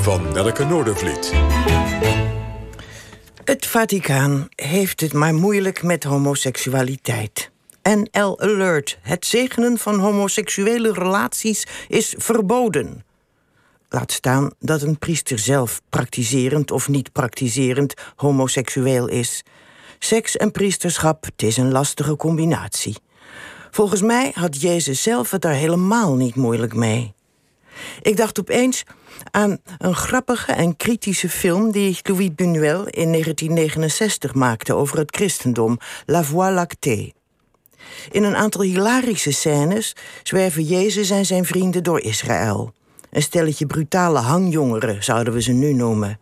van Nelke Noordervliet. Het Vaticaan heeft het maar moeilijk met homoseksualiteit. NL Alert. Het zegenen van homoseksuele relaties is verboden. Laat staan dat een priester zelf praktiserend of niet praktiserend homoseksueel is. Seks en priesterschap, het is een lastige combinatie. Volgens mij had Jezus zelf het daar helemaal niet moeilijk mee. Ik dacht opeens aan een grappige en kritische film die Louis Buñuel in 1969 maakte over het christendom, La Voie lactée. In een aantal hilarische scènes zwerven Jezus en zijn vrienden door Israël. Een stelletje brutale hangjongeren zouden we ze nu noemen.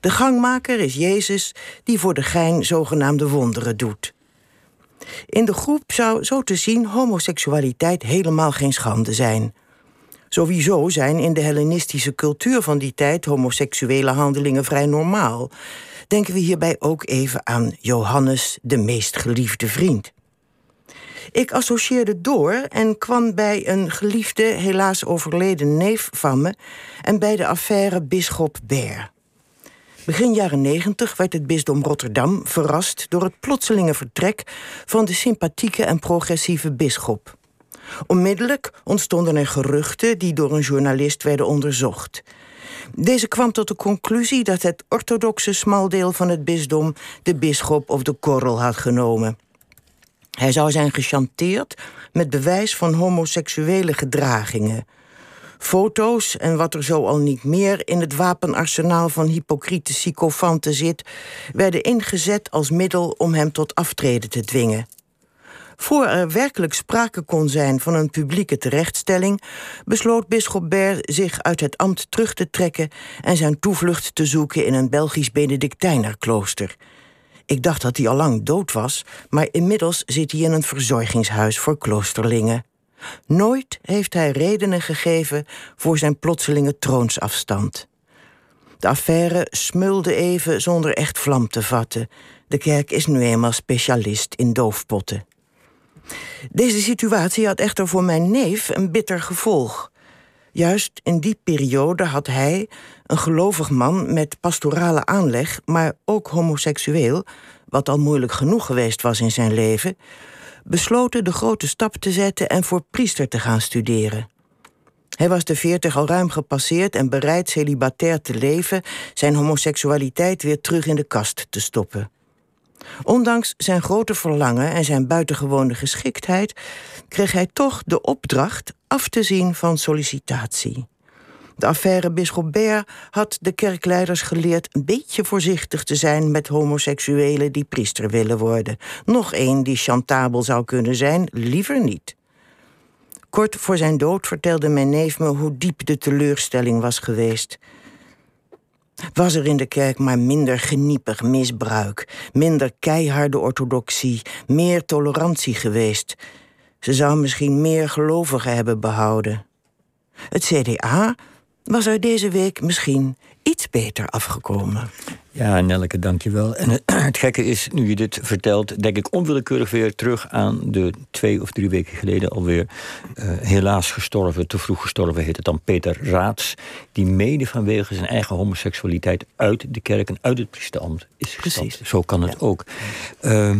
De gangmaker is Jezus, die voor de gein zogenaamde wonderen doet. In de groep zou zo te zien homoseksualiteit helemaal geen schande zijn. Sowieso zijn in de Hellenistische cultuur van die tijd homoseksuele handelingen vrij normaal. Denken we hierbij ook even aan Johannes, de meest geliefde vriend. Ik associeerde door en kwam bij een geliefde, helaas overleden neef van me en bij de affaire Bisschop Ber. Begin jaren negentig werd het bisdom Rotterdam verrast door het plotselinge vertrek van de sympathieke en progressieve bisschop. Onmiddellijk ontstonden er geruchten die door een journalist werden onderzocht. Deze kwam tot de conclusie dat het orthodoxe smaldeel van het bisdom de bisschop of de korrel had genomen. Hij zou zijn gechanteerd met bewijs van homoseksuele gedragingen. Foto's en wat er zo al niet meer in het wapenarsenaal van hypocriete sycophanten zit, werden ingezet als middel om hem tot aftreden te dwingen. Voor er werkelijk sprake kon zijn van een publieke terechtstelling, besloot bisschop Ber zich uit het ambt terug te trekken en zijn toevlucht te zoeken in een Belgisch Benedictijnerklooster. Ik dacht dat hij al lang dood was, maar inmiddels zit hij in een verzorgingshuis voor kloosterlingen. Nooit heeft hij redenen gegeven voor zijn plotselinge troonsafstand. De affaire smulde even zonder echt vlam te vatten. De kerk is nu eenmaal specialist in doofpotten. Deze situatie had echter voor mijn neef een bitter gevolg. Juist in die periode had hij, een gelovig man met pastorale aanleg, maar ook homoseksueel, wat al moeilijk genoeg geweest was in zijn leven, besloten de grote stap te zetten en voor priester te gaan studeren. Hij was de veertig al ruim gepasseerd en bereid celibatair te leven, zijn homoseksualiteit weer terug in de kast te stoppen. Ondanks zijn grote verlangen en zijn buitengewone geschiktheid kreeg hij toch de opdracht af te zien van sollicitatie. De affaire Bisschop had de kerkleiders geleerd een beetje voorzichtig te zijn met homoseksuelen die priester willen worden. Nog één die chantabel zou kunnen zijn, liever niet. Kort voor zijn dood vertelde mijn neef me hoe diep de teleurstelling was geweest. Was er in de kerk maar minder geniepig misbruik, minder keiharde orthodoxie, meer tolerantie geweest? Ze zou misschien meer gelovigen hebben behouden. Het CDA was er deze week misschien iets beter afgekomen. Ja, Nelleke, dankjewel. En het, gekke is, nu je dit vertelt, denk ik onwillekeurig weer terug aan de twee of drie weken geleden alweer uh, helaas gestorven, te vroeg gestorven heet het dan, Peter Raads, die mede vanwege zijn eigen homoseksualiteit uit de kerk en uit het priesterambt is gestapt. Precies. Zo kan het ook. Uh,